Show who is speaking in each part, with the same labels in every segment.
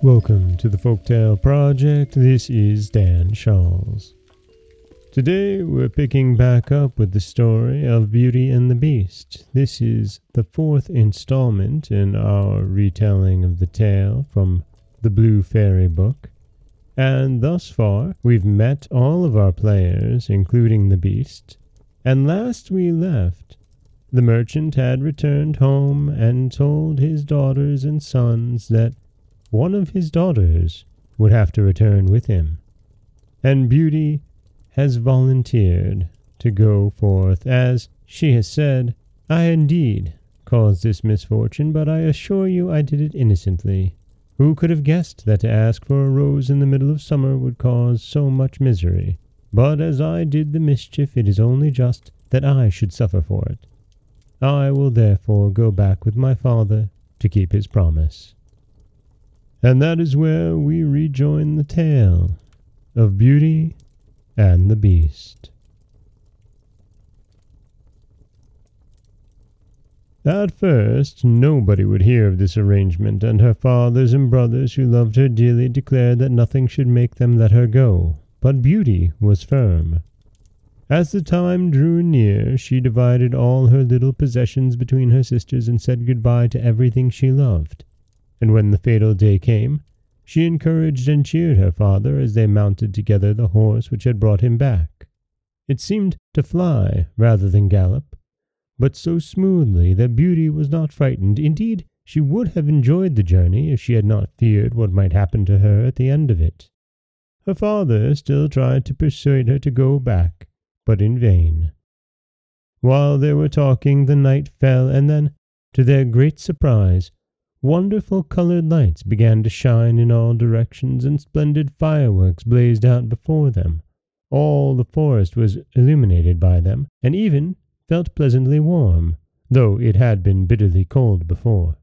Speaker 1: Welcome to the Folktale Project. This is Dan Scholz. Today we're picking back up with the story of Beauty and the Beast. This is the fourth installment in our retelling of the tale from the Blue Fairy book. And thus far, we've met all of our players, including the Beast. And last we left, the merchant had returned home and told his daughters and sons that one of his daughters would have to return with him. And Beauty has volunteered to go forth, as she has said, I indeed caused this misfortune, but I assure you I did it innocently. Who could have guessed that to ask for a rose in the middle of summer would cause so much misery? But as I did the mischief, it is only just that I should suffer for it. I will therefore go back with my father to keep his promise. And that is where we rejoin the tale of Beauty and the Beast. At first, nobody would hear of this arrangement, and her fathers and brothers, who loved her dearly, declared that nothing should make them let her go. But Beauty was firm. As the time drew near, she divided all her little possessions between her sisters and said good-bye to everything she loved. And when the fatal day came, she encouraged and cheered her father as they mounted together the horse which had brought him back. It seemed to fly rather than gallop, but so smoothly that Beauty was not frightened. Indeed, she would have enjoyed the journey if she had not feared what might happen to her at the end of it. Her father still tried to persuade her to go back, but in vain. While they were talking, the night fell, and then, to their great surprise, Wonderful colored lights began to shine in all directions, and splendid fireworks blazed out before them. All the forest was illuminated by them, and even felt pleasantly warm, though it had been bitterly cold before.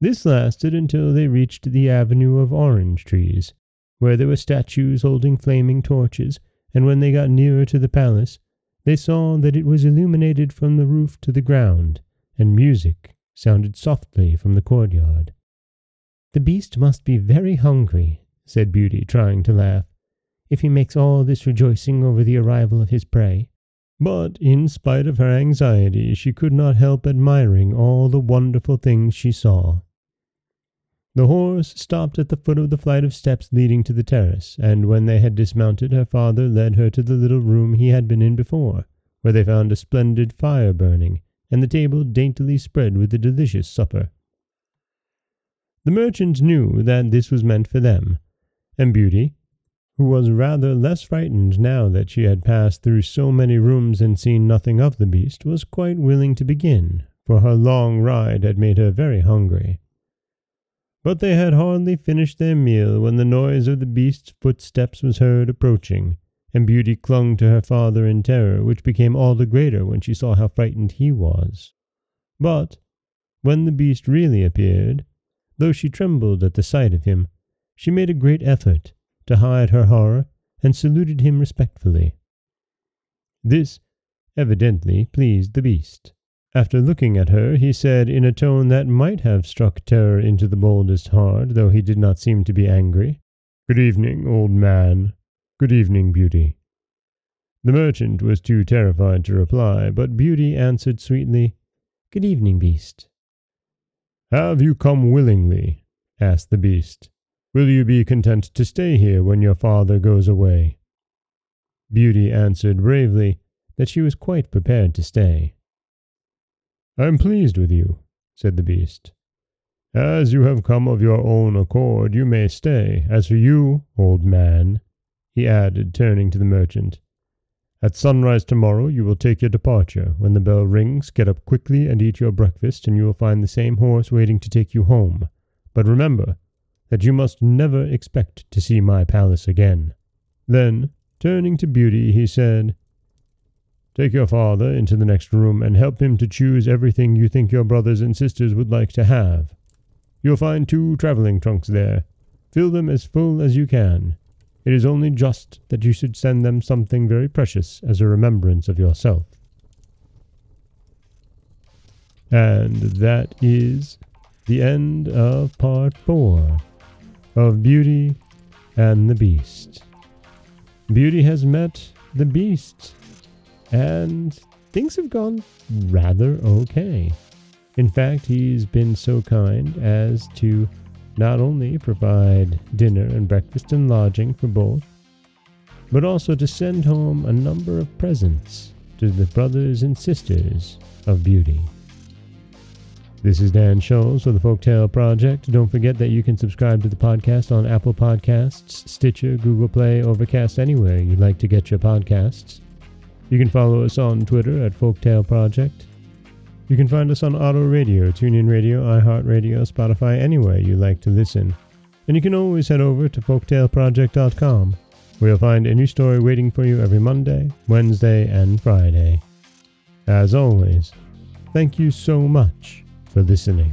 Speaker 1: This lasted until they reached the avenue of orange trees, where there were statues holding flaming torches, and when they got nearer to the palace, they saw that it was illuminated from the roof to the ground, and music sounded softly from the courtyard. The beast must be very hungry, said Beauty, trying to laugh, if he makes all this rejoicing over the arrival of his prey. But in spite of her anxiety, she could not help admiring all the wonderful things she saw. The horse stopped at the foot of the flight of steps leading to the terrace, and when they had dismounted, her father led her to the little room he had been in before, where they found a splendid fire burning, and the table daintily spread with a delicious supper. The merchant knew that this was meant for them, and Beauty, who was rather less frightened now that she had passed through so many rooms and seen nothing of the beast, was quite willing to begin, for her long ride had made her very hungry. But they had hardly finished their meal when the noise of the beast's footsteps was heard approaching, and Beauty clung to her father in terror, which became all the greater when she saw how frightened he was. But, when the beast really appeared, though she trembled at the sight of him, she made a great effort to hide her horror and saluted him respectfully. This evidently pleased the beast. After looking at her, he said in a tone that might have struck terror into the boldest heart, though he did not seem to be angry, Good evening, old man. Good evening, Beauty. The merchant was too terrified to reply, but Beauty answered sweetly, Good evening, beast. Have you come willingly? asked the beast. Will you be content to stay here when your father goes away? Beauty answered bravely that she was quite prepared to stay. I am pleased with you, said the beast. As you have come of your own accord, you may stay. As for you, old man, he added, turning to the merchant. At sunrise tomorrow you will take your departure. When the bell rings, get up quickly and eat your breakfast, and you will find the same horse waiting to take you home. But remember that you must never expect to see my palace again. Then, turning to Beauty, he said, Take your father into the next room and help him to choose everything you think your brothers and sisters would like to have. You'll find two traveling trunks there. Fill them as full as you can. It is only just that you should send them something very precious as a remembrance of yourself. And that is the end of part four. of Beauty and the Beast. Beauty has met the Beast, and things have gone rather okay. In fact, he's been so kind as to not only provide dinner and breakfast and lodging for both, but also to send home a number of presents to the brothers and sisters of beauty. This is Dan Scholz for the Folktale Project. Don't forget that you can subscribe to the podcast on Apple Podcasts, Stitcher, Google Play, Overcast, anywhere you'd like to get your podcasts. You can follow us on Twitter at Folktale Project. You can find us on Auto Radio, TuneIn Radio, iHeartRadio, Spotify, anywhere you like to listen. And you can always head over to folktaleproject.com, where you'll find a new story waiting for you every Monday, Wednesday, and Friday. As always, thank you so much for listening.